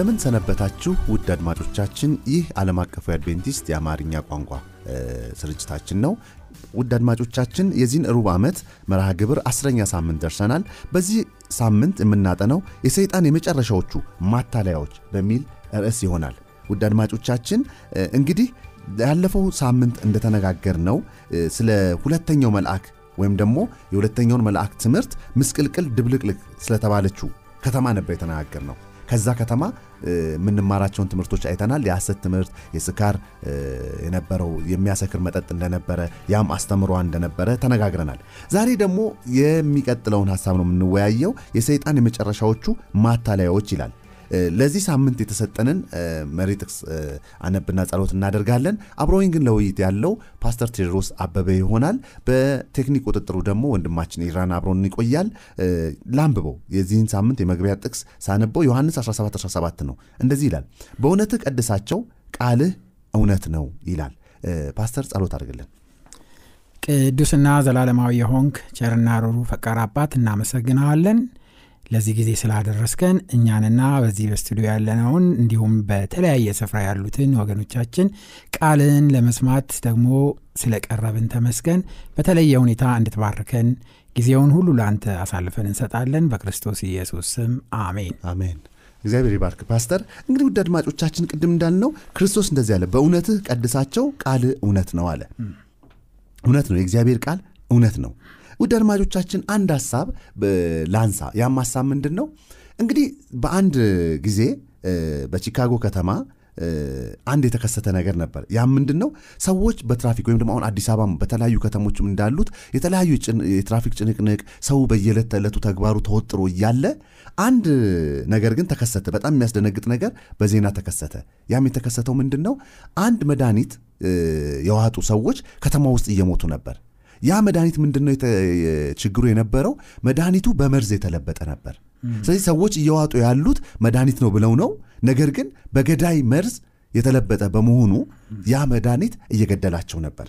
እንደምን ሰነበታችሁ ውድ አድማጮቻችን። ይህ ዓለም አቀፉ የአድቬንቲስት የአማርኛ ቋንቋ ስርጭታችን ነው። ውድ አድማጮቻችን የዚህን ሩብ ዓመት መርሃ ግብር አስረኛ ሳምንት ደርሰናል። በዚህ ሳምንት የምናጠነው የሰይጣን የመጨረሻዎቹ ማታለያዎች በሚል ርዕስ ይሆናል። ውድ አድማጮቻችን እንግዲህ ያለፈው ሳምንት እንደተነጋገር ነው ስለ ሁለተኛው መልአክ ወይም ደግሞ የሁለተኛውን መልአክ ትምህርት ምስቅልቅል ድብልቅልቅ ስለተባለችው ከተማ ነበር የተነጋገር ነው። ከዛ ከተማ የምንማራቸውን ትምህርቶች አይተናል። የሐሰት ትምህርት፣ የስካር የነበረው የሚያሰክር መጠጥ እንደነበረ ያም አስተምሯ እንደነበረ ተነጋግረናል። ዛሬ ደግሞ የሚቀጥለውን ሀሳብ ነው የምንወያየው። የሰይጣን የመጨረሻዎቹ ማታለያዎች ይላል። ለዚህ ሳምንት የተሰጠንን መሪ ጥቅስ አነብና ጸሎት እናደርጋለን። አብሮኝ ግን ለውይይት ያለው ፓስተር ቴዎድሮስ አበበ ይሆናል። በቴክኒክ ቁጥጥሩ ደግሞ ወንድማችን ኢራን አብሮን ይቆያል። ላንብበው የዚህን ሳምንት የመግቢያ ጥቅስ ሳነበው ዮሐንስ 1717 ነው። እንደዚህ ይላል፣ በእውነትህ ቀድሳቸው ቃልህ እውነት ነው ይላል። ፓስተር ጸሎት አድርግልን። ቅዱስና ዘላለማዊ የሆንክ ቸርና ሩሩ ፈቃር አባት እናመሰግናለን ለዚህ ጊዜ ስላደረስከን እኛንና በዚህ በስቱዲዮ ያለነውን እንዲሁም በተለያየ ስፍራ ያሉትን ወገኖቻችን ቃልን ለመስማት ደግሞ ስለቀረብን ተመስገን። በተለየ ሁኔታ እንድትባርከን ጊዜውን ሁሉ ለአንተ አሳልፈን እንሰጣለን። በክርስቶስ ኢየሱስ ስም አሜን አሜን። እግዚአብሔር ይባርክ። ፓስተር እንግዲህ ውድ አድማጮቻችን ቅድም እንዳልነው ክርስቶስ እንደዚህ አለ፣ በእውነትህ ቀድሳቸው ቃል እውነት ነው አለ። እውነት ነው፣ የእግዚአብሔር ቃል እውነት ነው። ውድ አድማጮቻችን አንድ ሀሳብ ላንሳ። ያም ሀሳብ ምንድን ነው? እንግዲህ በአንድ ጊዜ በቺካጎ ከተማ አንድ የተከሰተ ነገር ነበር። ያም ምንድን ነው? ሰዎች በትራፊክ ወይም ደግሞ አሁን አዲስ አበባ በተለያዩ ከተሞችም እንዳሉት የተለያዩ የትራፊክ ጭንቅንቅ፣ ሰው በየዕለት ተዕለቱ ተግባሩ ተወጥሮ እያለ አንድ ነገር ግን ተከሰተ። በጣም የሚያስደነግጥ ነገር በዜና ተከሰተ። ያም የተከሰተው ምንድን ነው? አንድ መድኃኒት የዋጡ ሰዎች ከተማ ውስጥ እየሞቱ ነበር። ያ መድኃኒት ምንድን ነው ችግሩ የነበረው? መድኃኒቱ በመርዝ የተለበጠ ነበር። ስለዚህ ሰዎች እየዋጡ ያሉት መድኃኒት ነው ብለው ነው። ነገር ግን በገዳይ መርዝ የተለበጠ በመሆኑ ያ መድኃኒት እየገደላቸው ነበር።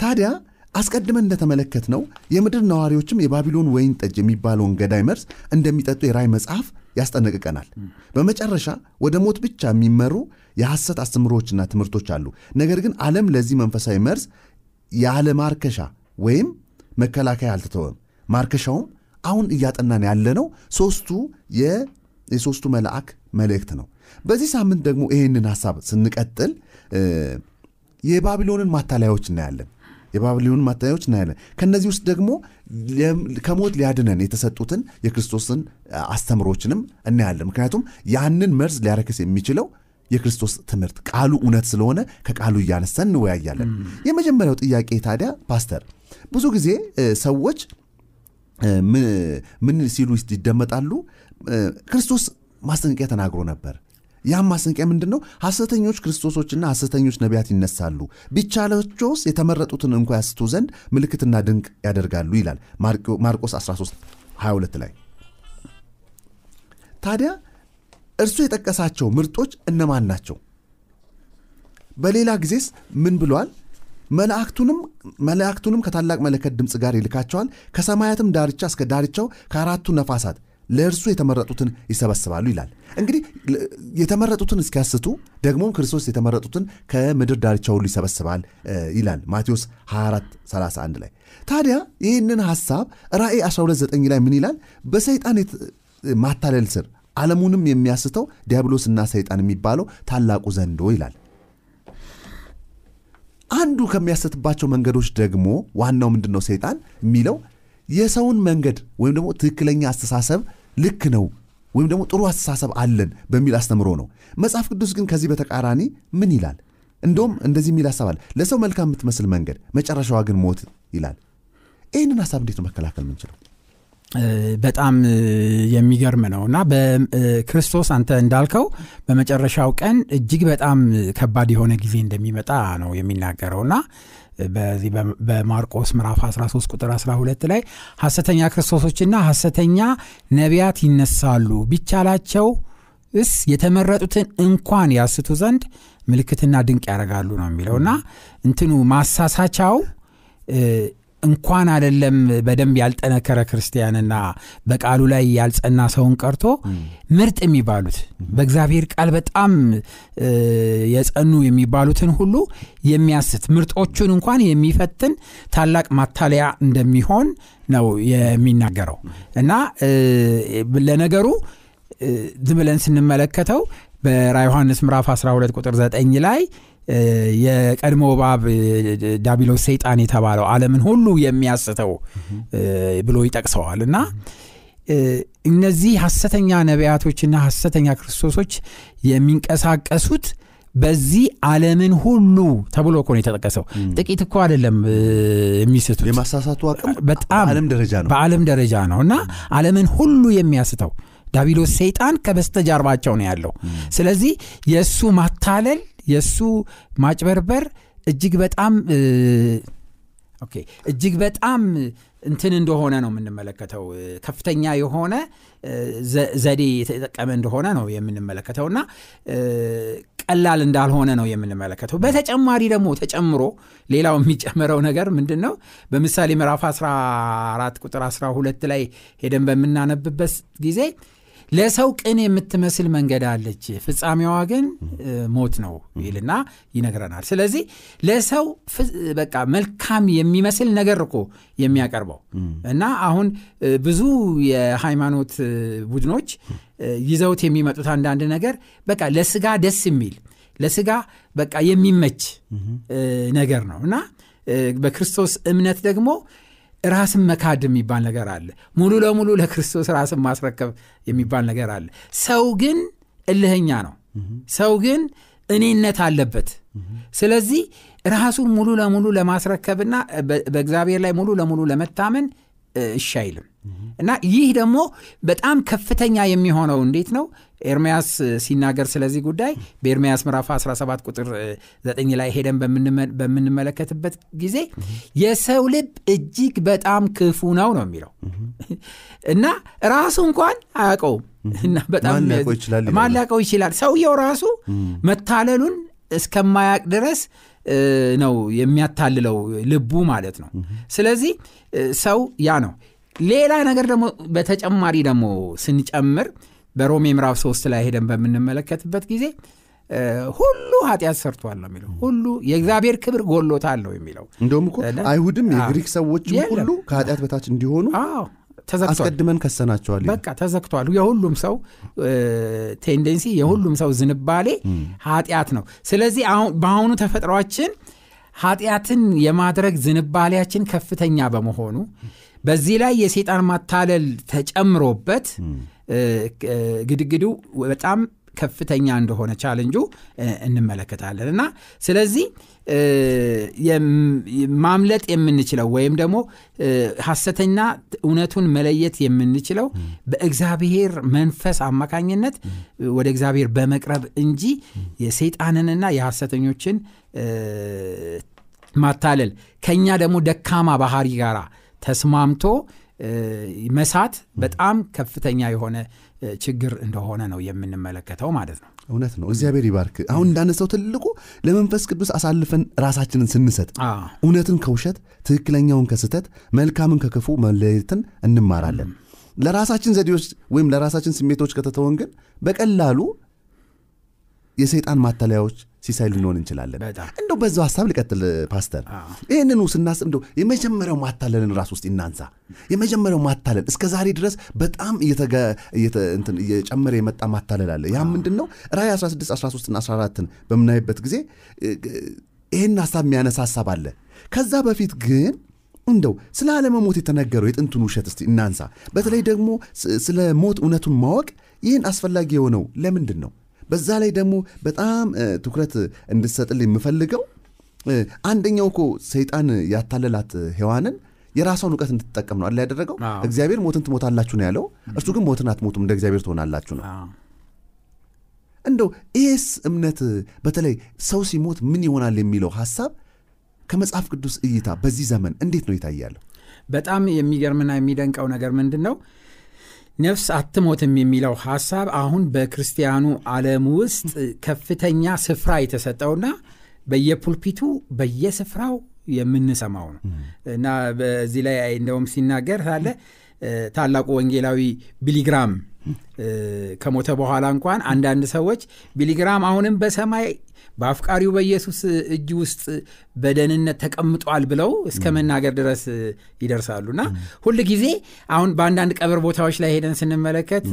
ታዲያ አስቀድመን እንደተመለከት ነው የምድር ነዋሪዎችም የባቢሎን ወይን ጠጅ የሚባለውን ገዳይ መርዝ እንደሚጠጡ የራእይ መጽሐፍ ያስጠነቅቀናል። በመጨረሻ ወደ ሞት ብቻ የሚመሩ የሐሰት አስተምሮዎችና ትምህርቶች አሉ። ነገር ግን ዓለም ለዚህ መንፈሳዊ መርዝ ያለ ማርከሻ ወይም መከላከያ አልተተወም። ማርከሻውም አሁን እያጠናን ያለነው ሶስቱ የሶስቱ መልአክ መልእክት ነው። በዚህ ሳምንት ደግሞ ይህንን ሀሳብ ስንቀጥል የባቢሎንን ማታለያዎች እናያለን። የባቢሎንን ማታለያዎች እናያለን። ከነዚህ ውስጥ ደግሞ ከሞት ሊያድነን የተሰጡትን የክርስቶስን አስተምሮችንም እናያለን። ምክንያቱም ያንን መርዝ ሊያረክስ የሚችለው የክርስቶስ ትምህርት ቃሉ እውነት ስለሆነ ከቃሉ እያነሳን እንወያያለን። የመጀመሪያው ጥያቄ ታዲያ ፓስተር፣ ብዙ ጊዜ ሰዎች ምን ሲሉ ይደመጣሉ? ክርስቶስ ማስጠንቀቂያ ተናግሮ ነበር። ያም ማስጠንቀቂያ ምንድን ነው? ሐሰተኞች ክርስቶሶችና ሐሰተኞች ነቢያት ይነሳሉ፣ ቢቻላቸውስ የተመረጡትን እንኳ ያስቱ ዘንድ ምልክትና ድንቅ ያደርጋሉ ይላል ማርቆስ 13 22 ላይ ታዲያ እርሱ የጠቀሳቸው ምርጦች እነማን ናቸው? በሌላ ጊዜስ ምን ብሏል? መላእክቱንም ከታላቅ መለከት ድምፅ ጋር ይልካቸዋል፣ ከሰማያትም ዳርቻ እስከ ዳርቻው ከአራቱ ነፋሳት ለእርሱ የተመረጡትን ይሰበስባሉ ይላል። እንግዲህ የተመረጡትን እስኪያስቱ ደግሞም ክርስቶስ የተመረጡትን ከምድር ዳርቻ ሁሉ ይሰበስባል ይላል ማቴዎስ 24 31 ላይ። ታዲያ ይህንን ሐሳብ ራእይ 129 ላይ ምን ይላል? በሰይጣን ማታለል ስር ዓለሙንም የሚያስተው ዲያብሎስና ሰይጣን የሚባለው ታላቁ ዘንዶ ይላል። አንዱ ከሚያስትባቸው መንገዶች ደግሞ ዋናው ምንድን ነው? ሰይጣን የሚለው የሰውን መንገድ ወይም ደግሞ ትክክለኛ አስተሳሰብ ልክ ነው ወይም ደግሞ ጥሩ አስተሳሰብ አለን በሚል አስተምሮ ነው። መጽሐፍ ቅዱስ ግን ከዚህ በተቃራኒ ምን ይላል? እንደውም እንደዚህ የሚል ሀሳብ አለ። ለሰው መልካም የምትመስል መንገድ መጨረሻዋ ግን ሞት ይላል። ይህንን ሀሳብ እንዴት ነው መከላከል የምንችለው? በጣም የሚገርም ነው። እና በክርስቶስ አንተ እንዳልከው በመጨረሻው ቀን እጅግ በጣም ከባድ የሆነ ጊዜ እንደሚመጣ ነው የሚናገረው። እና በዚህ በማርቆስ ምዕራፍ 13 ቁጥር 12 ላይ ሐሰተኛ ክርስቶሶችና ሐሰተኛ ነቢያት ይነሳሉ ቢቻላቸው እስ የተመረጡትን እንኳን ያስቱ ዘንድ ምልክትና ድንቅ ያደርጋሉ ነው የሚለው። እና እንትኑ ማሳሳቻው እንኳን አይደለም በደንብ ያልጠነከረ ክርስቲያንና በቃሉ ላይ ያልጸና ሰውን ቀርቶ ምርጥ የሚባሉት በእግዚአብሔር ቃል በጣም የጸኑ የሚባሉትን ሁሉ የሚያስት ምርጦቹን እንኳን የሚፈትን ታላቅ ማታለያ እንደሚሆን ነው የሚናገረው። እና ለነገሩ ዝም ብለን ስንመለከተው በራ ዮሐንስ ምዕራፍ 12 ቁጥር 9 ላይ የቀድሞ እባብ ዳቢሎስ ሰይጣን የተባለው ዓለምን ሁሉ የሚያስተው ብሎ ይጠቅሰዋል። እና እነዚህ ሐሰተኛ ነቢያቶችና ሐሰተኛ ክርስቶሶች የሚንቀሳቀሱት በዚህ ዓለምን ሁሉ ተብሎ እኮ ነው የተጠቀሰው። ጥቂት እኮ አይደለም የሚስቱት፣ የማሳሳቱ አቅም በጣም በዓለም ደረጃ ነው። በዓለም ደረጃ ነው። እና ዓለምን ሁሉ የሚያስተው ዳቢሎስ ሰይጣን ከበስተጀርባቸው ነው ያለው። ስለዚህ የእሱ ማታለል የእሱ ማጭበርበር እጅግ በጣም እጅግ በጣም እንትን እንደሆነ ነው የምንመለከተው። ከፍተኛ የሆነ ዘዴ የተጠቀመ እንደሆነ ነው የምንመለከተው እና ቀላል እንዳልሆነ ነው የምንመለከተው። በተጨማሪ ደግሞ ተጨምሮ ሌላው የሚጨምረው ነገር ምንድን ነው? በምሳሌ ምዕራፍ 14 ቁጥር 12 ላይ ሄደን በምናነብበት ጊዜ ለሰው ቅን የምትመስል መንገድ አለች፣ ፍጻሜዋ ግን ሞት ነው ይልና ይነግረናል። ስለዚህ ለሰው በቃ መልካም የሚመስል ነገር እኮ የሚያቀርበው እና አሁን ብዙ የሃይማኖት ቡድኖች ይዘውት የሚመጡት አንዳንድ ነገር በቃ ለስጋ ደስ የሚል ለስጋ በቃ የሚመች ነገር ነው እና በክርስቶስ እምነት ደግሞ ራስን መካድ የሚባል ነገር አለ። ሙሉ ለሙሉ ለክርስቶስ ራስን ማስረከብ የሚባል ነገር አለ። ሰው ግን እልህኛ ነው። ሰው ግን እኔነት አለበት። ስለዚህ ራሱን ሙሉ ለሙሉ ለማስረከብና በእግዚአብሔር ላይ ሙሉ ለሙሉ ለመታመን እሺ አይልም እና ይህ ደግሞ በጣም ከፍተኛ የሚሆነው እንዴት ነው? ኤርምያስ ሲናገር ስለዚህ ጉዳይ በኤርምያስ ምዕራፍ 17 ቁጥር 9 ላይ ሄደን በምንመለከትበት ጊዜ የሰው ልብ እጅግ በጣም ክፉ ነው ነው የሚለው እና ራሱ እንኳን አያውቀውም እና በጣም ሊያውቀው ይችላል? ሰውየው ራሱ መታለሉን እስከማያቅ ድረስ ነው የሚያታልለው ልቡ ማለት ነው። ስለዚህ ሰው ያ ነው። ሌላ ነገር ደግሞ በተጨማሪ ደግሞ ስንጨምር በሮሜ ምዕራፍ ሶስት ላይ ሄደን በምንመለከትበት ጊዜ ሁሉ ኃጢአት ሰርቷል ነው የሚለው። ሁሉ የእግዚአብሔር ክብር ጎሎታል ነው የሚለው። እንደውም እኮ አይሁድም የግሪክ ሰዎችም ሁሉ ከኃጢአት በታች እንዲሆኑ አስቀድመን ከሰናቸዋል። በቃ ተዘግቷል። የሁሉም ሰው tendency፣ የሁሉም ሰው ዝንባሌ ኃጢአት ነው። ስለዚህ በአሁኑ ተፈጥሯችን ኃጢአትን የማድረግ ዝንባሌያችን ከፍተኛ በመሆኑ በዚህ ላይ የሴጣን ማታለል ተጨምሮበት ግድግዱ በጣም ከፍተኛ እንደሆነ ቻለንጁ እንመለከታለን። እና ስለዚህ ማምለጥ የምንችለው ወይም ደግሞ ሐሰተኛ እውነቱን መለየት የምንችለው በእግዚአብሔር መንፈስ አማካኝነት ወደ እግዚአብሔር በመቅረብ እንጂ የሰይጣንንና የሐሰተኞችን ማታለል ከኛ ደግሞ ደካማ ባህሪ ጋር ተስማምቶ መሳት በጣም ከፍተኛ የሆነ ችግር እንደሆነ ነው የምንመለከተው ማለት ነው። እውነት ነው። እግዚአብሔር ይባርክ። አሁን እንዳነሳው ትልቁ ለመንፈስ ቅዱስ አሳልፈን ራሳችንን ስንሰጥ እውነትን ከውሸት ትክክለኛውን ከስህተት መልካምን ከክፉ መለየትን እንማራለን። ለራሳችን ዘዴዎች ወይም ለራሳችን ስሜቶች ከተተወን ግን በቀላሉ የሰይጣን ማታለያዎች ሲሳይ ልንሆን እንችላለን። እንደው በዛው ሀሳብ ልቀጥል ፓስተር። ይህንኑ ስናስብ እንደው የመጀመሪያው ማታለልን ራስ ውስጥ እናንሳ። የመጀመሪያው ማታለል እስከ ዛሬ ድረስ በጣም እየጨመረ የመጣ ማታለል አለ። ያ ምንድን ነው? ራእይ 16፣ 13ና 14ን በምናይበት ጊዜ ይህን ሀሳብ የሚያነሳ ሀሳብ አለ። ከዛ በፊት ግን እንደው ስለ አለመሞት የተነገረው የጥንቱን ውሸት እስቲ እናንሳ። በተለይ ደግሞ ስለ ሞት እውነቱን ማወቅ ይህን አስፈላጊ የሆነው ለምንድን ነው? በዛ ላይ ደግሞ በጣም ትኩረት እንድሰጥል የምፈልገው አንደኛው እኮ ሰይጣን ያታለላት ሔዋንን የራሷን እውቀት እንድትጠቀም ነው አለ ያደረገው። እግዚአብሔር ሞትን ትሞታላችሁ ነው ያለው። እርሱ ግን ሞትን አትሞቱም እንደ እግዚአብሔር ትሆናላችሁ ነው። እንደው ይህስ እምነት በተለይ ሰው ሲሞት ምን ይሆናል የሚለው ሐሳብ ከመጽሐፍ ቅዱስ እይታ በዚህ ዘመን እንዴት ነው ይታያለሁ? በጣም የሚገርምና የሚደንቀው ነገር ምንድን ነው? ነፍስ አትሞትም የሚለው ሐሳብ አሁን በክርስቲያኑ ዓለም ውስጥ ከፍተኛ ስፍራ የተሰጠውና በየፑልፒቱ በየስፍራው የምንሰማው ነው። እና በዚህ ላይ እንደውም ሲናገር ሳለ ታላቁ ወንጌላዊ ቢሊግራም ከሞተ በኋላ እንኳን አንዳንድ ሰዎች ቢሊግራም አሁንም በሰማይ በአፍቃሪው በኢየሱስ እጅ ውስጥ በደህንነት ተቀምጧል ብለው እስከ መናገር ድረስ ይደርሳሉ እና ሁል ጊዜ አሁን በአንዳንድ ቀብር ቦታዎች ላይ ሄደን ስንመለከት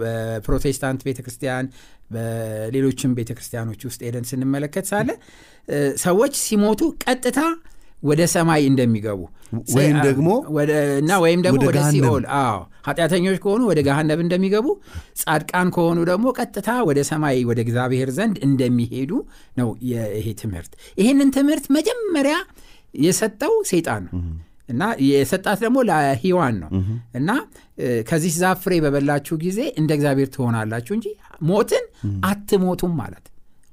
በፕሮቴስታንት ቤተ ክርስቲያን በሌሎችም ቤተ ክርስቲያኖች ውስጥ ሄደን ስንመለከት ሳለ ሰዎች ሲሞቱ ቀጥታ ወደ ሰማይ እንደሚገቡ። ወይም ደግሞ እና ወይም ደግሞ ወደ ሲኦል። አዎ ኃጢአተኞች ከሆኑ ወደ ገሃነብ እንደሚገቡ ጻድቃን ከሆኑ ደግሞ ቀጥታ ወደ ሰማይ ወደ እግዚአብሔር ዘንድ እንደሚሄዱ ነው ይሄ ትምህርት። ይህንን ትምህርት መጀመሪያ የሰጠው ሰይጣን ነው። እና የሰጣት ደግሞ ለሂዋን ነው። እና ከዚህ ዛፍ ፍሬ በበላችሁ ጊዜ እንደ እግዚአብሔር ትሆናላችሁ እንጂ ሞትን አትሞቱም ማለት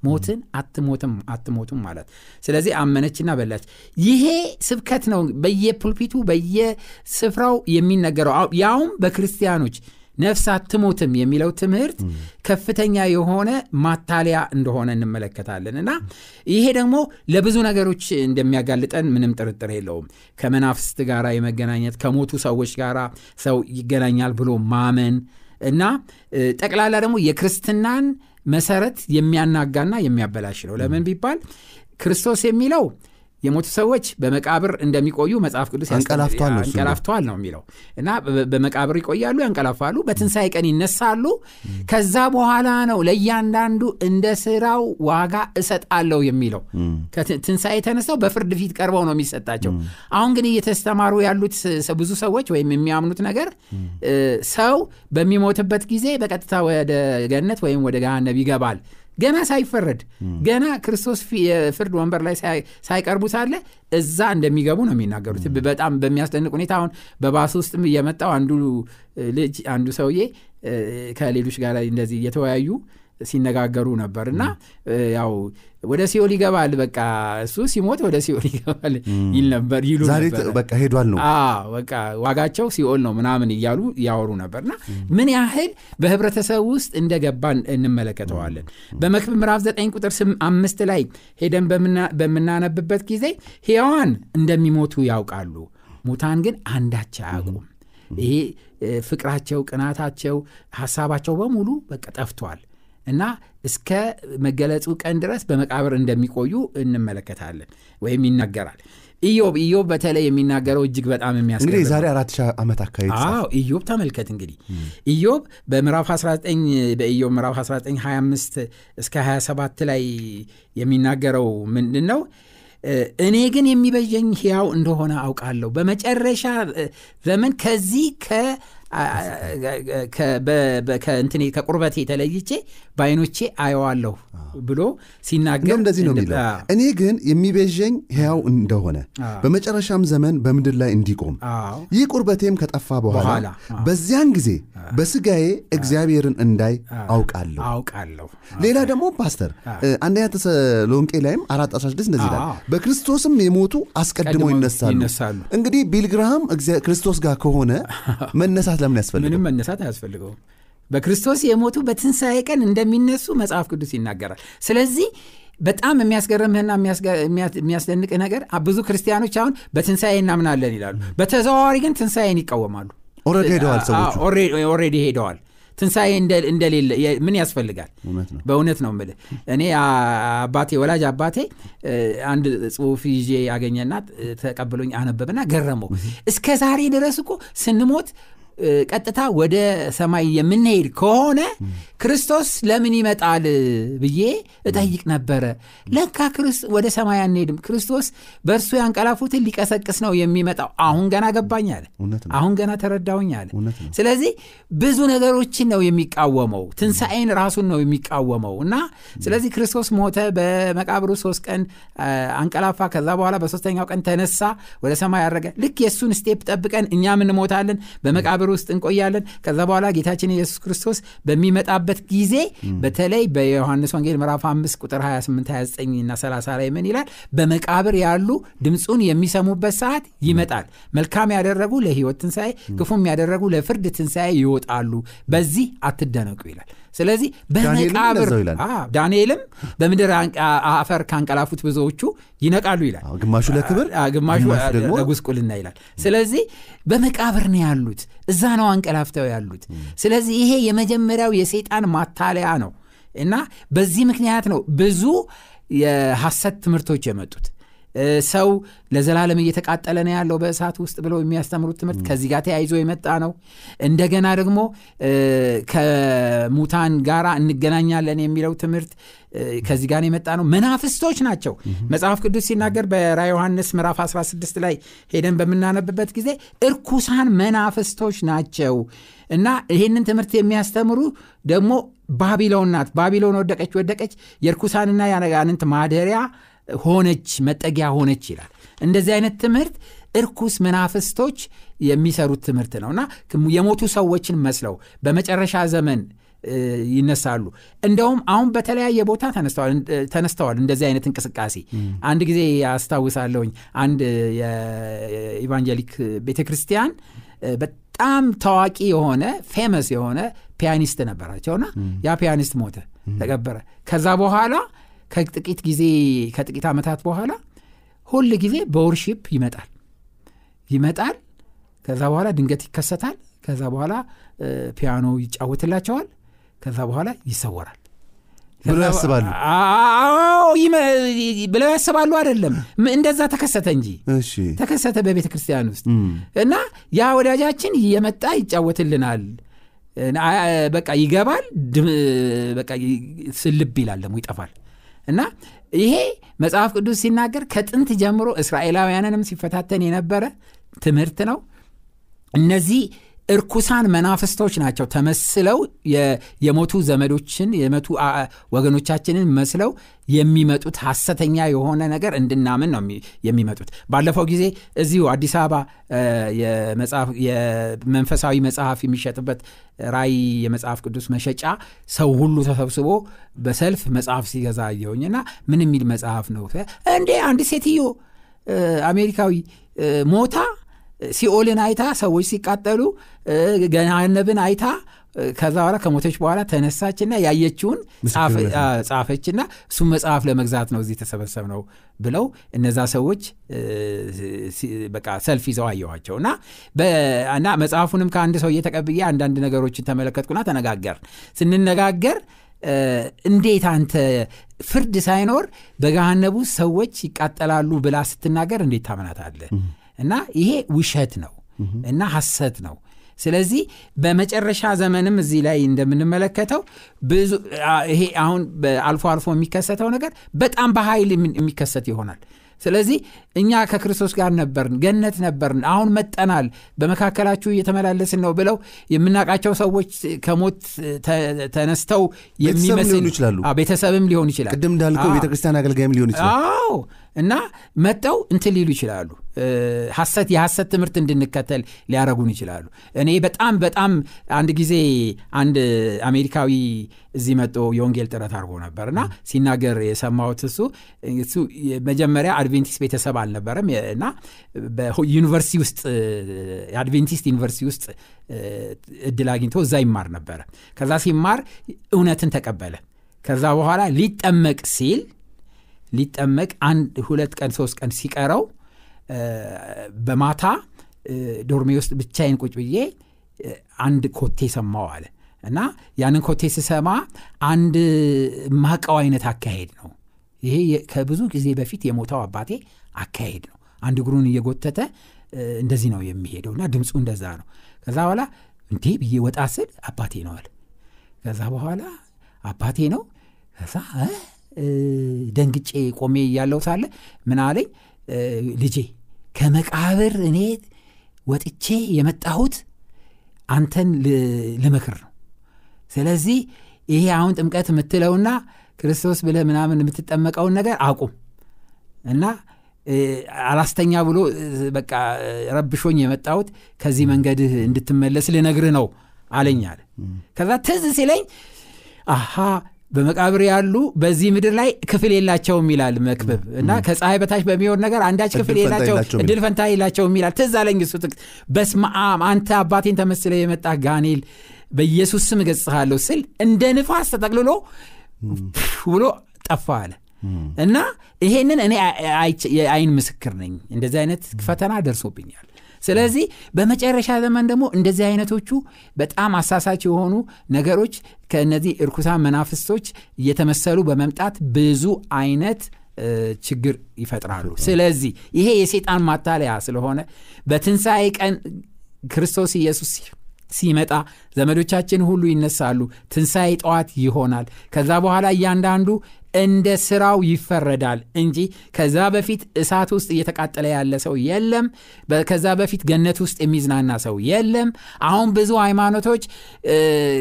ሞትን አትሞትም አትሞቱም ማለት። ስለዚህ አመነችና በላች። ይሄ ስብከት ነው በየፑልፒቱ በየስፍራው የሚነገረው። ያውም በክርስቲያኖች ነፍስ አትሞትም የሚለው ትምህርት ከፍተኛ የሆነ ማታለያ እንደሆነ እንመለከታለን። እና ይሄ ደግሞ ለብዙ ነገሮች እንደሚያጋልጠን ምንም ጥርጥር የለውም። ከመናፍስት ጋር የመገናኘት ከሞቱ ሰዎች ጋር ሰው ይገናኛል ብሎ ማመን እና ጠቅላላ ደግሞ የክርስትናን መሰረት የሚያናጋና የሚያበላሽ ነው። ለምን ቢባል ክርስቶስ የሚለው የሞቱ ሰዎች በመቃብር እንደሚቆዩ መጽሐፍ ቅዱስ ያስተምራል። አንቀላፍተዋል ነው የሚለው። እና በመቃብር ይቆያሉ ያንቀላፋሉ በትንሣኤ ቀን ይነሳሉ። ከዛ በኋላ ነው ለእያንዳንዱ እንደ ስራው ዋጋ እሰጣለሁ የሚለው። ከት- ትንሣኤ ተነስተው በፍርድ ፊት ቀርበው ነው የሚሰጣቸው። አሁን ግን እየተስተማሩ ያሉት ብዙ ሰዎች ወይም የሚያምኑት ነገር ሰው በሚሞትበት ጊዜ በቀጥታ ወደ ገነት ወይም ወደ ገሃነብ ይገባል ገና ሳይፈረድ ገና ክርስቶስ የፍርድ ወንበር ላይ ሳይ- ሳይቀርቡ ሳለ እዛ እንደሚገቡ ነው የሚናገሩት። በጣም በሚያስደንቅ ሁኔታ አሁን በባስ ውስጥም እየመጣው አንዱ ልጅ አንዱ ሰውዬ ከሌሎች ጋር እንደዚህ እየተወያዩ ሲነጋገሩ ነበር እና ያው ወደ ሲኦል ይገባል በቃ እሱ ሲሞት ወደ ሲኦል ይገባል ይል ነበር ይሉ በቃ ሄዷል ነው። በቃ ዋጋቸው ሲኦል ነው ምናምን እያሉ ያወሩ ነበርና ምን ያህል በህብረተሰብ ውስጥ እንደገባን እንመለከተዋለን። በመክብብ ምዕራፍ 9 ቁጥር አምስት ላይ ሄደን በምና- በምናነብበት ጊዜ ሕያዋን እንደሚሞቱ ያውቃሉ። ሙታን ግን አንዳች አያውቁም። ይሄ ፍቅራቸው ቅናታቸው ሀሳባቸው በሙሉ በቃ ጠፍቷል እና እስከ መገለጹ ቀን ድረስ በመቃብር እንደሚቆዩ እንመለከታለን ወይም ይነገራል። ኢዮብ ኢዮብ በተለይ የሚናገረው እጅግ በጣም እንግዲህ የሚያስገርም የዛሬ አራት ሺህ ዓመት አካባቢ ኢዮብ ተመልከት እንግዲህ። ኢዮብ በምዕራፍ 19 በኢዮብ ምዕራፍ 19 25 እስከ 27 ላይ የሚናገረው ምንድን ነው እኔ ግን የሚበጀኝ ሕያው እንደሆነ አውቃለሁ። በመጨረሻ ዘመን ከዚህ ከእንትኔ ከቁርበቴ ተለይቼ በአይኖቼ አየዋለሁ ብሎ ሲናገር እንደዚህ ነው የሚለው። እኔ ግን የሚቤዠኝ ሕያው እንደሆነ በመጨረሻም ዘመን በምድር ላይ እንዲቆም ይህ ቁርበቴም ከጠፋ በኋላ በዚያን ጊዜ በስጋዬ እግዚአብሔርን እንዳይ አውቃለሁ። አውቃለሁ። ሌላ ደግሞ ፓስተር አንደኛ ተሰሎንቄ ላይም አራት 16 እንደዚህ ይላል በክርስቶስም የሞቱ አስቀድሞ ይነሳሉ። እንግዲህ ቢልግራሃም እግዚአ- ክርስቶስ ጋር ከሆነ መነሳት ለምን ያስፈልገው ምንም መነሳት አያስፈልገውም። በክርስቶስ የሞቱ በትንሣኤ ቀን እንደሚነሱ መጽሐፍ ቅዱስ ይናገራል። ስለዚህ በጣም የሚያስገርምህና የሚያስገ- የሚያ- የሚያስደንቅህ ነገር ብዙ ክርስቲያኖች አሁን በትንሣኤ እናምናለን ይላሉ። በተዘዋዋሪ ግን ትንሣኤን ይቃወማሉ። already ሄደዋል ሰዎቹ። already ሄደዋል። ትንሣኤ እንደ- እንደሌለ ምን ያስፈልጋል? በእውነት ነው ምልህ እኔ አባቴ ወላጅ አባቴ አንድ ጽሁፍ ይዤ ያገኘና ተቀብሎኝ አነበብና ገረመው። እስከ ዛሬ ድረስ እኮ ስንሞት ቀጥታ ወደ ሰማይ የምንሄድ ከሆነ ክርስቶስ ለምን ይመጣል ብዬ እጠይቅ ነበረ። ለካ ወደ ሰማይ አንሄድም። ክርስቶስ በእርሱ ያንቀላፉትን ሊቀሰቅስ ነው የሚመጣው። አሁን ገና ገባኝ አለ። አሁን ገና ተረዳውኝ አለ። ስለዚህ ብዙ ነገሮችን ነው የሚቃወመው። ትንሣኤን ራሱን ነው የሚቃወመው። እና ስለዚህ ክርስቶስ ሞተ በመቃብሩ ሶስት ቀን አንቀላፋ። ከዛ በኋላ በሶስተኛው ቀን ተነሳ ወደ ሰማይ ያረገ ልክ የእሱን step ጠብቀን እኛም እንሞታለን በመቃብር ውስጥ እንቆያለን። ከዛ በኋላ ጌታችን ኢየሱስ ክርስቶስ በሚመጣበት ጊዜ በተለይ በዮሐንስ ወንጌል ምዕራፍ 5 ቁጥር 28 29 እና 30 ላይ ምን ይላል? በመቃብር ያሉ ድምፁን የሚሰሙበት ሰዓት ይመጣል። መልካም ያደረጉ ለህይወት ትንሣኤ ክፉም ያደረጉ ለፍርድ ትንሣኤ ይወጣሉ። በዚህ አትደነቁ ይላል ስለዚህ በመቃብር ዳንኤልም በምድር አፈር ካንቀላፉት ብዙዎቹ ይነቃሉ ይላል። ግማሹ ለክብር ግማሹ ለጉስቁልና ይላል። ስለዚህ በመቃብር ነው ያሉት እዛ ነው አንቀላፍተው ያሉት። ስለዚህ ይሄ የመጀመሪያው የሰይጣን ማታለያ ነው። እና በዚህ ምክንያት ነው ብዙ የሐሰት ትምህርቶች የመጡት ሰው ለዘላለም እየተቃጠለ ነው ያለው በእሳት ውስጥ ብለው የሚያስተምሩት ትምህርት ከዚህ ጋር ተያይዞ የመጣ ነው። እንደገና ደግሞ ከሙታን ጋር እንገናኛለን የሚለው ትምህርት ከዚህ ጋር የመጣ ነው። መናፍስቶች ናቸው። መጽሐፍ ቅዱስ ሲናገር በራ ዮሐንስ ምዕራፍ 16 ላይ ሄደን በምናነብበት ጊዜ እርኩሳን መናፍስቶች ናቸው። እና ይህንን ትምህርት የሚያስተምሩ ደግሞ ባቢሎን ናት። ባቢሎን ወደቀች ወደቀች። የእርኩሳንና የአጋንንት ማደሪያ ሆነች መጠጊያ ሆነች ይላል። እንደዚህ አይነት ትምህርት እርኩስ መናፍስቶች የሚሰሩት ትምህርት ነው እና የሞቱ ሰዎችን መስለው በመጨረሻ ዘመን ይነሳሉ። እንደውም አሁን በተለያየ ቦታ ተነስተዋል እንደዚህ አይነት እንቅስቃሴ። አንድ ጊዜ ያስታውሳለሁኝ አንድ የ evangelic ቤተ ክርስቲያን በጣም ታዋቂ የሆነ famous የሆነ pianist ነበራቸውና ያ pianist ሞተ ተቀበረ። ከዛ በኋላ ከጥቂት ጊዜ ከጥቂት ዓመታት በኋላ ሁል ጊዜ በወርሺፕ ይመጣል። ይመጣል ከዛ በኋላ ድንገት ይከሰታል ከዛ በኋላ ፒያኖ ይጫወትላቸዋል ከዛ በኋላ ይሰወራል። ብሎ ያስባሉ? ብለው ያስባሉ አይደለም። እንደዛ ተከሰተ እንጂ። ተከሰተ በቤተ ክርስቲያን ውስጥ እና ያ ወዳጃችን እየመጣ ይጫወትልናል። በቃ ይገባል በቃ ስልብ ይላል ደግሞ ይጠፋል እና ይሄ መጽሐፍ ቅዱስ ሲናገር ከጥንት ጀምሮ እስራኤላውያንንም ሲፈታተን የነበረ ትምህርት ነው። እነዚህ እርኩሳን መናፍስቶች ናቸው። ተመስለው የሞቱ ዘመዶችን የመቱ ወገኖቻችንን መስለው የሚመጡት ሐሰተኛ የሆነ ነገር እንድናምን ነው የሚመጡት። ባለፈው ጊዜ እዚሁ አዲስ አበባ የመንፈሳዊ መጽሐፍ የሚሸጥበት ራይ የመጽሐፍ ቅዱስ መሸጫ ሰው ሁሉ ተሰብስቦ በሰልፍ መጽሐፍ ሲገዛ አየሁኝ እና ምን የሚል መጽሐፍ ነው? እንዴ አንድ ሴትዮ አሜሪካዊ ሞታ ሲኦልን አይታ ሰዎች ሲቃጠሉ ገሃነብን አይታ ከዛ በኋላ ከሞተች በኋላ ተነሳችና ያየችውን ጻፈችና እሱም መጽሐፍ ለመግዛት ነው እዚህ ተሰበሰብ ነው ብለው እነዛ ሰዎች በቃ ሰልፍ ይዘው አየኋቸው። እና እና መጽሐፉንም ከአንድ ሰው እየተቀብዬ አንዳንድ ነገሮችን ተመለከትኩና ተነጋገር። ስንነጋገር እንዴት አንተ ፍርድ ሳይኖር በገሃነቡ ሰዎች ይቃጠላሉ ብላ ስትናገር እንዴት ታምናታለህ እና ይሄ ውሸት ነው እና ሐሰት ነው። ስለዚህ በመጨረሻ ዘመንም እዚህ ላይ እንደምንመለከተው ብዙ ይሄ አሁን አልፎ አልፎ የሚከሰተው ነገር በጣም በኃይል የሚከሰት ይሆናል። ስለዚህ እኛ ከክርስቶስ ጋር ነበርን ገነት ነበርን አሁን መጠናል በመካከላችሁ እየተመላለስን ነው ብለው የምናውቃቸው ሰዎች ከሞት ተነስተው የሚመስል ቤተሰብም ሊሆን ይችላል። ቅድም እንዳልከው ቤተክርስቲያን አገልጋይም ሊሆን ይችላል። እና መጠው እንትን ሊሉ ይችላሉ ሐሰት የሐሰት ትምህርት እንድንከተል ሊያረጉን ይችላሉ። እኔ በጣም በጣም አንድ ጊዜ አንድ አሜሪካዊ እዚህ መጦ የወንጌል ጥረት አድርጎ ነበር እና ሲናገር የሰማሁት እሱ እሱ መጀመሪያ አድቬንቲስት ቤተሰብ አልነበረም እና በዩኒቨርሲቲ ውስጥ የአድቬንቲስት ዩኒቨርሲቲ ውስጥ እድል አግኝቶ እዛ ይማር ነበረ። ከዛ ሲማር እውነትን ተቀበለ። ከዛ በኋላ ሊጠመቅ ሲል ሊጠመቅ አንድ ሁለት ቀን ሶስት ቀን ሲቀረው በማታ ዶርሜ ውስጥ ብቻዬን ቁጭ ብዬ አንድ ኮቴ ሰማው አለ። እና ያንን ኮቴ ስሰማ አንድ ማቀው አይነት አካሄድ ነው። ይሄ ከብዙ ጊዜ በፊት የሞተው አባቴ አካሄድ ነው። አንድ እግሩን እየጎተተ እንደዚህ ነው የሚሄደው እና ድምፁ እንደዛ ነው። ከዛ በኋላ እንዴ ብዬ ወጣ ስል አባቴ አለ። ከዛ በኋላ አባቴ ነው ከዛ ደንግጬ ቆሜ እያለው ሳለ ምን አለኝ ልጄ ከመቃብር እኔ ወጥቼ የመጣሁት አንተን ልመክር ነው። ስለዚህ ይሄ አሁን ጥምቀት የምትለውና ክርስቶስ ብለህ ምናምን የምትጠመቀውን ነገር አቁም እና አላስተኛ ብሎ በቃ ረብሾኝ የመጣሁት ከዚህ መንገድህ እንድትመለስ ልነግርህ ነው አለኝ አለ። ከዛ ትዝ ሲለኝ አሃ በመቃብር ያሉ በዚህ ምድር ላይ ክፍል የላቸውም ይላል መክብብ። እና ከፀሐይ በታች በሚሆን ነገር አንዳች ክፍል የላቸው እድል ፈንታ የላቸውም ይላል። ትዝ አለኝ እሱ ጥቅስ። በስማም አንተ አባቴን ተመስለ የመጣ ጋኔል በኢየሱስ ስም እገጽሃለሁ ስል እንደ ንፋስ ተጠቅልሎ ብሎ ጠፋ አለ። እና ይሄንን እኔ የአይን ምስክር ነኝ። እንደዚህ አይነት ፈተና ደርሶብኛል ስለዚህ በመጨረሻ ዘመን ደግሞ እንደዚህ አይነቶቹ በጣም አሳሳች የሆኑ ነገሮች ከእነዚህ እርኩሳን መናፍስቶች እየተመሰሉ በመምጣት ብዙ አይነት ችግር ይፈጥራሉ። ስለዚህ ይሄ የሴጣን ማታለያ ስለሆነ በትንሣኤ ቀን ክርስቶስ ኢየሱስ ሲመጣ ዘመዶቻችን ሁሉ ይነሳሉ። ትንሣኤ ጠዋት ይሆናል። ከዛ በኋላ እያንዳንዱ እንደ ስራው ይፈረዳል እንጂ ከዛ በፊት እሳት ውስጥ እየተቃጠለ ያለ ሰው የለም። ከዛ በፊት ገነት ውስጥ የሚዝናና ሰው የለም። አሁን ብዙ ሃይማኖቶች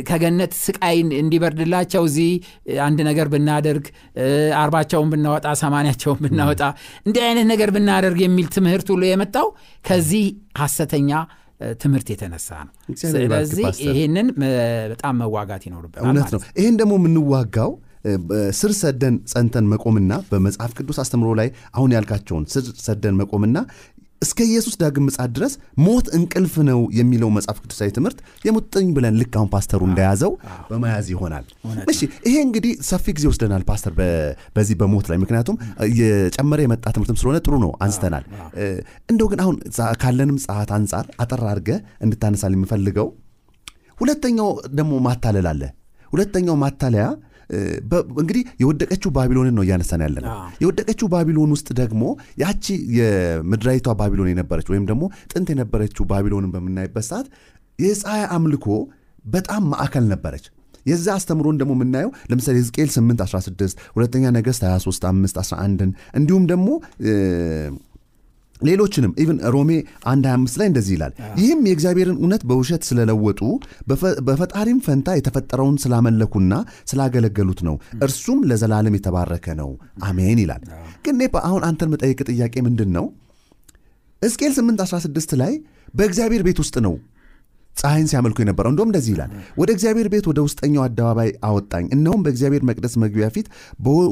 ከገነት ስቃይ እንዲበርድላቸው እዚህ አንድ ነገር ብናደርግ አርባቸውን ብናወጣ ሰማንያቸውን ብናወጣ እንዲህ አይነት ነገር ብናደርግ የሚል ትምህርት ሁሉ የመጣው ከዚህ ሐሰተኛ ትምህርት የተነሳ ነው። ስለዚህ ይህንን በጣም መዋጋት ይኖርብናል እውነት ነው። ይህን ደግሞ የምንዋጋው ስር ሰደን ጸንተን መቆምና በመጽሐፍ ቅዱስ አስተምሮ ላይ አሁን ያልካቸውን ስር ሰደን መቆምና እስከ ኢየሱስ ዳግም ምጻት ድረስ ሞት እንቅልፍ ነው የሚለው መጽሐፍ ቅዱሳዊ ትምህርት የሙጥኝ ብለን ልክ አሁን ፓስተሩ እንደያዘው በመያዝ ይሆናል። እሺ ይሄ እንግዲህ ሰፊ ጊዜ ወስደናል ፓስተር በዚህ በሞት ላይ ምክንያቱም እየጨመረ የመጣ ትምህርትም ስለሆነ ጥሩ ነው አንስተናል። እንደው ግን አሁን ካለንም ሰዓት አንጻር አጠር አድርገ እንድታነሳል የምፈልገው ሁለተኛው ደግሞ ማታለል አለ። ሁለተኛው ማታለያ እንግዲህ የወደቀችው ባቢሎንን ነው እያነሳን ያለ ነው የወደቀችው ባቢሎን ውስጥ ደግሞ ያቺ የምድራዊቷ ባቢሎን የነበረች ወይም ደግሞ ጥንት የነበረችው ባቢሎንን በምናይበት ሰዓት የፀሐይ አምልኮ በጣም ማዕከል ነበረች። የዛ አስተምሮን ደግሞ የምናየው ለምሳሌ ሕዝቅኤል 8 16 ሁለተኛ ነገሥት 23 5 11 እንዲሁም ደግሞ ሌሎችንም even ሮሜ 1 25 ላይ እንደዚህ ይላል። ይህም የእግዚአብሔርን እውነት በውሸት ስለለወጡ በፈጣሪም ፈንታ የተፈጠረውን ስላመለኩና ስላገለገሉት ነው። እርሱም ለዘላለም የተባረከ ነው። አሜን ይላል። ግን አሁን አንተን መጠየቅ ጥያቄ ምንድን ነው? ሕዝቅኤል 8 16 ላይ በእግዚአብሔር ቤት ውስጥ ነው ፀሐይን ሲያመልኩ የነበረው። እንደውም እንደዚህ ይላል ወደ እግዚአብሔር ቤት ወደ ውስጠኛው አደባባይ አወጣኝ። እነሆም በእግዚአብሔር መቅደስ መግቢያ ፊት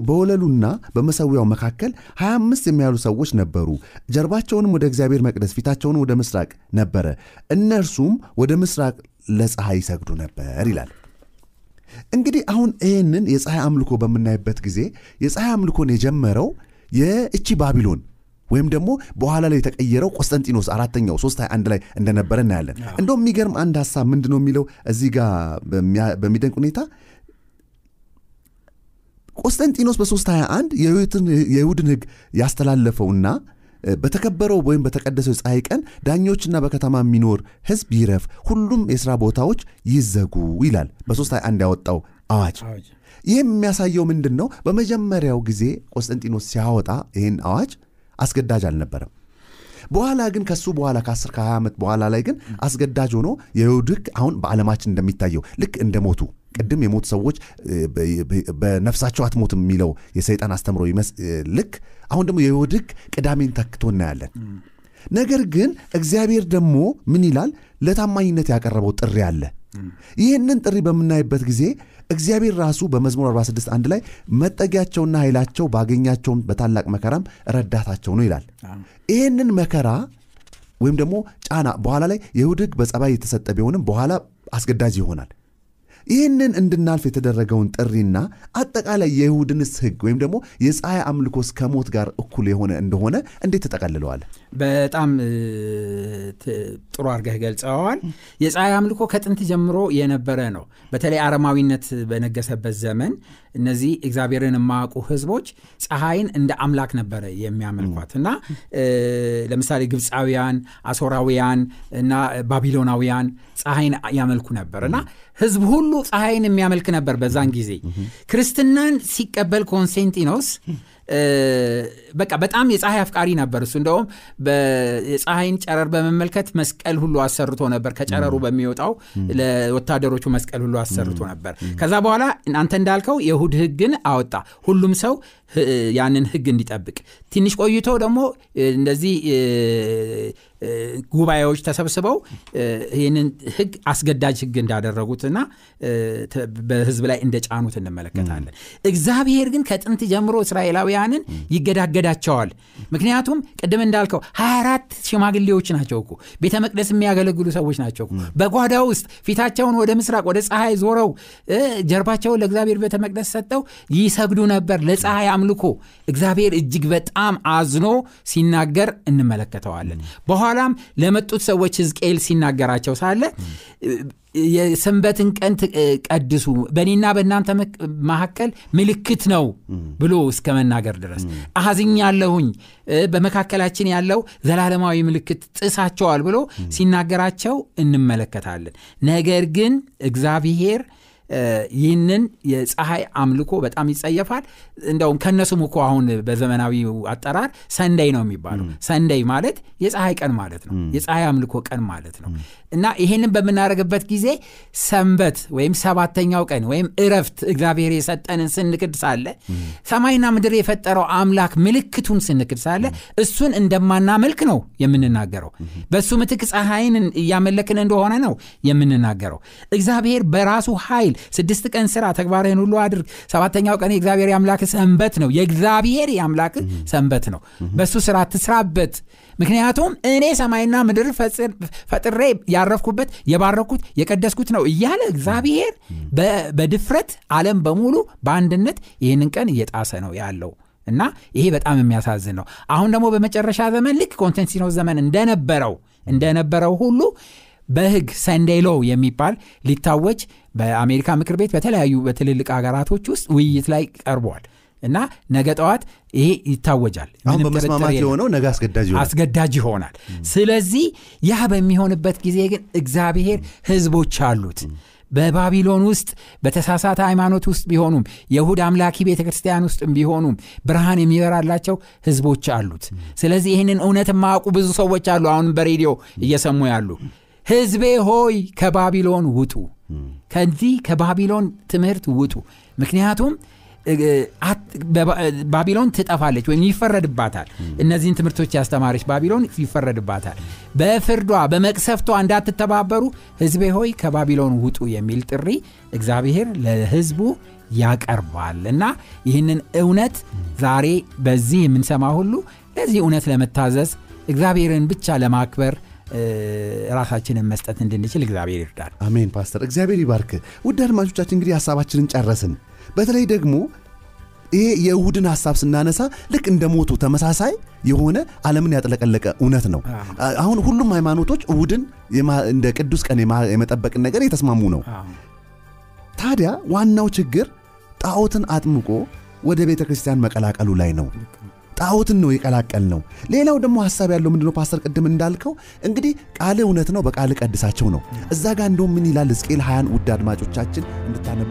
በወለሉና በመሰዊያው መካከል 25 የሚያሉ ሰዎች ነበሩ። ጀርባቸውንም ወደ እግዚአብሔር መቅደስ ፊታቸውን ወደ ምስራቅ ነበረ። እነርሱም ወደ ምስራቅ ለፀሐይ ይሰግዱ ነበር ይላል። እንግዲህ አሁን ይህንን የፀሐይ አምልኮ በምናይበት ጊዜ የፀሐይ አምልኮን የጀመረው የእቺ ባቢሎን ወይም ደግሞ በኋላ ላይ የተቀየረው ቆስጠንጢኖስ አራተኛው ሶስት አንድ ላይ እንደነበረ እናያለን። እንደውም የሚገርም አንድ ሀሳብ ምንድን ነው የሚለው? እዚህ ጋር በሚደንቅ ሁኔታ ቆስጠንጢኖስ በ321 የይሁድን ህግ ያስተላለፈውና በተከበረው ወይም በተቀደሰው የፀሐይ ቀን ዳኞችና በከተማ የሚኖር ህዝብ ይረፍ ሁሉም የሥራ ቦታዎች ይዘጉ ይላል በ321 ያወጣው አዋጅ። ይህም የሚያሳየው ምንድን ነው በመጀመሪያው ጊዜ ቆስጠንጢኖስ ሲያወጣ ይህን አዋጅ አስገዳጅ አልነበረም። በኋላ ግን ከሱ በኋላ ከ10 ከ20 ዓመት በኋላ ላይ ግን አስገዳጅ ሆኖ የይሁድ ህግ አሁን በዓለማችን እንደሚታየው ልክ እንደ ሞቱ ቅድም የሞቱ ሰዎች በነፍሳቸው አትሞት የሚለው የሰይጣን አስተምሮ ልክ አሁን ደግሞ የይሁድ ህግ ቅዳሜን ተክቶ እናያለን። ነገር ግን እግዚአብሔር ደግሞ ምን ይላል? ለታማኝነት ያቀረበው ጥሪ አለ። ይህንን ጥሪ በምናይበት ጊዜ እግዚአብሔር ራሱ በመዝሙር 46 አንድ ላይ መጠጊያቸውና ኃይላቸው ባገኛቸውም በታላቅ መከራም ረዳታቸው ነው ይላል። ይህንን መከራ ወይም ደግሞ ጫና በኋላ ላይ የይሁድ ህግ በጸባይ የተሰጠ ቢሆንም በኋላ አስገዳጅ ይሆናል። ይህንን እንድናልፍ የተደረገውን ጥሪና አጠቃላይ የይሁድንስ ህግ ወይም ደግሞ የፀሐይ አምልኮስ ከሞት ጋር እኩል የሆነ እንደሆነ እንዴት ተጠቀልለዋል በጣም ጥሩ አድርገህ ገልጸዋል። የፀሐይ አምልኮ ከጥንት ጀምሮ የነበረ ነው። በተለይ አረማዊነት በነገሰበት ዘመን እነዚህ እግዚአብሔርን የማያውቁ ህዝቦች ፀሐይን እንደ አምላክ ነበረ የሚያመልኳት እና ለምሳሌ ግብፃውያን፣ አሶራውያን እና ባቢሎናውያን ፀሐይን ያመልኩ ነበር እና ህዝብ ሁሉ ፀሐይን የሚያመልክ ነበር በዛን ጊዜ። ክርስትናን ሲቀበል ኮንስታንቲኖስ በቃ በጣም የፀሐይ አፍቃሪ ነበር እሱ። እንደውም የፀሐይን ጨረር በመመልከት መስቀል ሁሉ አሰርቶ ነበር ከጨረሩ በሚወጣው ለወታደሮቹ መስቀል ሁሉ አሰርቶ ነበር። ከዛ በኋላ አንተ እንዳልከው የእሁድ ህግን አወጣ። ሁሉም ሰው ያንን ህግ እንዲጠብቅ። ትንሽ ቆይቶ ደግሞ እንደዚህ ጉባኤዎች ተሰብስበው ይህንን ህግ አስገዳጅ ህግ እንዳደረጉትና በህዝብ ላይ እንደጫኑት እንመለከታለን። እግዚአብሔር ግን ከጥንት ጀምሮ እስራኤላውያንን ይገዳገዳቸዋል። ምክንያቱም ቅድም እንዳልከው 24 ሽማግሌዎች ናቸው እኮ ቤተ መቅደስ የሚያገለግሉ ሰዎች ናቸው በጓዳ ውስጥ ፊታቸውን ወደ ምስራቅ ወደ ፀሐይ ዞረው ጀርባቸውን ለእግዚአብሔር ቤተ መቅደስ ሰጠው ይሰግዱ ነበር። ለፀሐይ አምልኮ እግዚአብሔር እጅግ በጣም አዝኖ ሲናገር እንመለከተዋለን በኋላም ለመጡት ሰዎች ህዝቅኤል ሲናገራቸው ሳለ የሰንበትን ቀን ቀድሱ በእኔና በእናንተ መካከል ምልክት ነው ብሎ እስከ መናገር ድረስ አዝኛለሁኝ በመካከላችን ያለው ዘላለማዊ ምልክት ጥሳቸዋል ብሎ ሲናገራቸው እንመለከታለን። ነገር ግን እግዚአብሔር ይህንን የፀሐይ አምልኮ በጣም ይጸየፋል። እንደውም ከነሱም እኮ አሁን በዘመናዊው አጠራር ሰንደይ ነው የሚባለው። ሰንደይ ማለት የፀሐይ ቀን ማለት ነው። የፀሐይ አምልኮ ቀን ማለት ነው እና ይህንን በምናደርግበት ጊዜ ሰንበት ወይም ሰባተኛው ቀን ወይም እረፍት እግዚአብሔር የሰጠንን ስንክድ ሳለ ሰማይና ምድር የፈጠረው አምላክ ምልክቱን ስንክድ ሳለ እሱን እንደማናመልክ ነው የምንናገረው። በእሱ ምትክ ፀሐይን እያመለክን እንደሆነ ነው የምንናገረው። እግዚአብሔር በራሱ ኃይል ስድስት ቀን ስራ ተግባርህን ሁሉ አድርግ። ሰባተኛው ቀን የእግዚአብሔር የአምላክ ሰንበት ነው። የእግዚአብሔር የአምላክ ሰንበት ነው። በእሱ ስራ ትስራበት ምክንያቱም እኔ ሰማይና ምድር ፈጥሬ ያረፍኩበት የባረኩት የቀደስኩት ነው እያለ እግዚአብሔር በድፍረት ዓለም በሙሉ በአንድነት ይህንን ቀን እየጣሰ ነው ያለው። እና ይሄ በጣም የሚያሳዝን ነው። አሁን ደግሞ በመጨረሻ ዘመን ልክ ኮንስታንቲኖስ ዘመን እንደነበረው እንደነበረው ሁሉ በህግ Sunday law የሚባል ሊታወጅ በአሜሪካ ምክር ቤት በተለያዩ በትልልቅ ሀገራቶች ውስጥ ውይይት ላይ ቀርቧል እና ነገ ጠዋት ይሄ ይታወጃል። አሁን በመስማማት የሆነው ነገ አስገዳጅ ይሆናል። አስገዳጅ ይሆናል። ስለዚህ ያ በሚሆንበት ጊዜ ግን እግዚአብሔር ህዝቦች አሉት። በባቢሎን ውስጥ በተሳሳተ ሃይማኖት ውስጥ ቢሆኑም የሁድ አምላኪ ቤተ ክርስቲያን ውስጥ ቢሆኑም ብርሃን የሚበራላቸው ህዝቦች አሉት። ስለዚህ ይህንን እውነት የማያውቁ ብዙ ሰዎች አሉ። አሁን በሬዲዮ እየሰሙ ያሉ ህዝቤ ሆይ ከባቢሎን ውጡ። ከዚህ ከባቢሎን ትምህርት ውጡ። ምክንያቱም ባቢሎን ትጠፋለች ወይም ይፈረድባታል። እነዚህን ትምህርቶች ያስተማረች ባቢሎን ይፈረድባታል። በፍርዷ በመቅሰፍቷ እንዳትተባበሩ ህዝቤ ሆይ ከባቢሎን ውጡ የሚል ጥሪ እግዚአብሔር ለህዝቡ ያቀርባል። እና ይህንን እውነት ዛሬ በዚህ የምንሰማ ሁሉ ለዚህ እውነት ለመታዘዝ እግዚአብሔርን ብቻ ለማክበር ራሳችንን መስጠት እንድንችል እግዚአብሔር ይርዳል። አሜን ፓስተር። እግዚአብሔር ይባርክ። ውድ አድማጮቻችን እንግዲህ ሀሳባችንን ጨረስን በተለይ ደግሞ ይሄ የእሁድን ሀሳብ ስናነሳ ልክ እንደ ሞቱ ተመሳሳይ የሆነ ዓለምን ያጥለቀለቀ እውነት ነው። አሁን ሁሉም ሃይማኖቶች እሁድን እንደ ቅዱስ ቀን የመጠበቅን ነገር የተስማሙ ነው። ታዲያ ዋናው ችግር ጣዖትን አጥምቆ ወደ ቤተ ክርስቲያን መቀላቀሉ ላይ ነው። ጣዖትን ነው የቀላቀል ነው ሌላው ደግሞ ሀሳብ ያለው ምንድነው ፓስተር ቅድም እንዳልከው እንግዲህ ቃል እውነት ነው በቃል ቀድሳቸው ነው። እዛ ጋር እንደውም ምን ይላል ሕዝቅኤል 20 ውድ አድማጮቻችን እንድታነቡ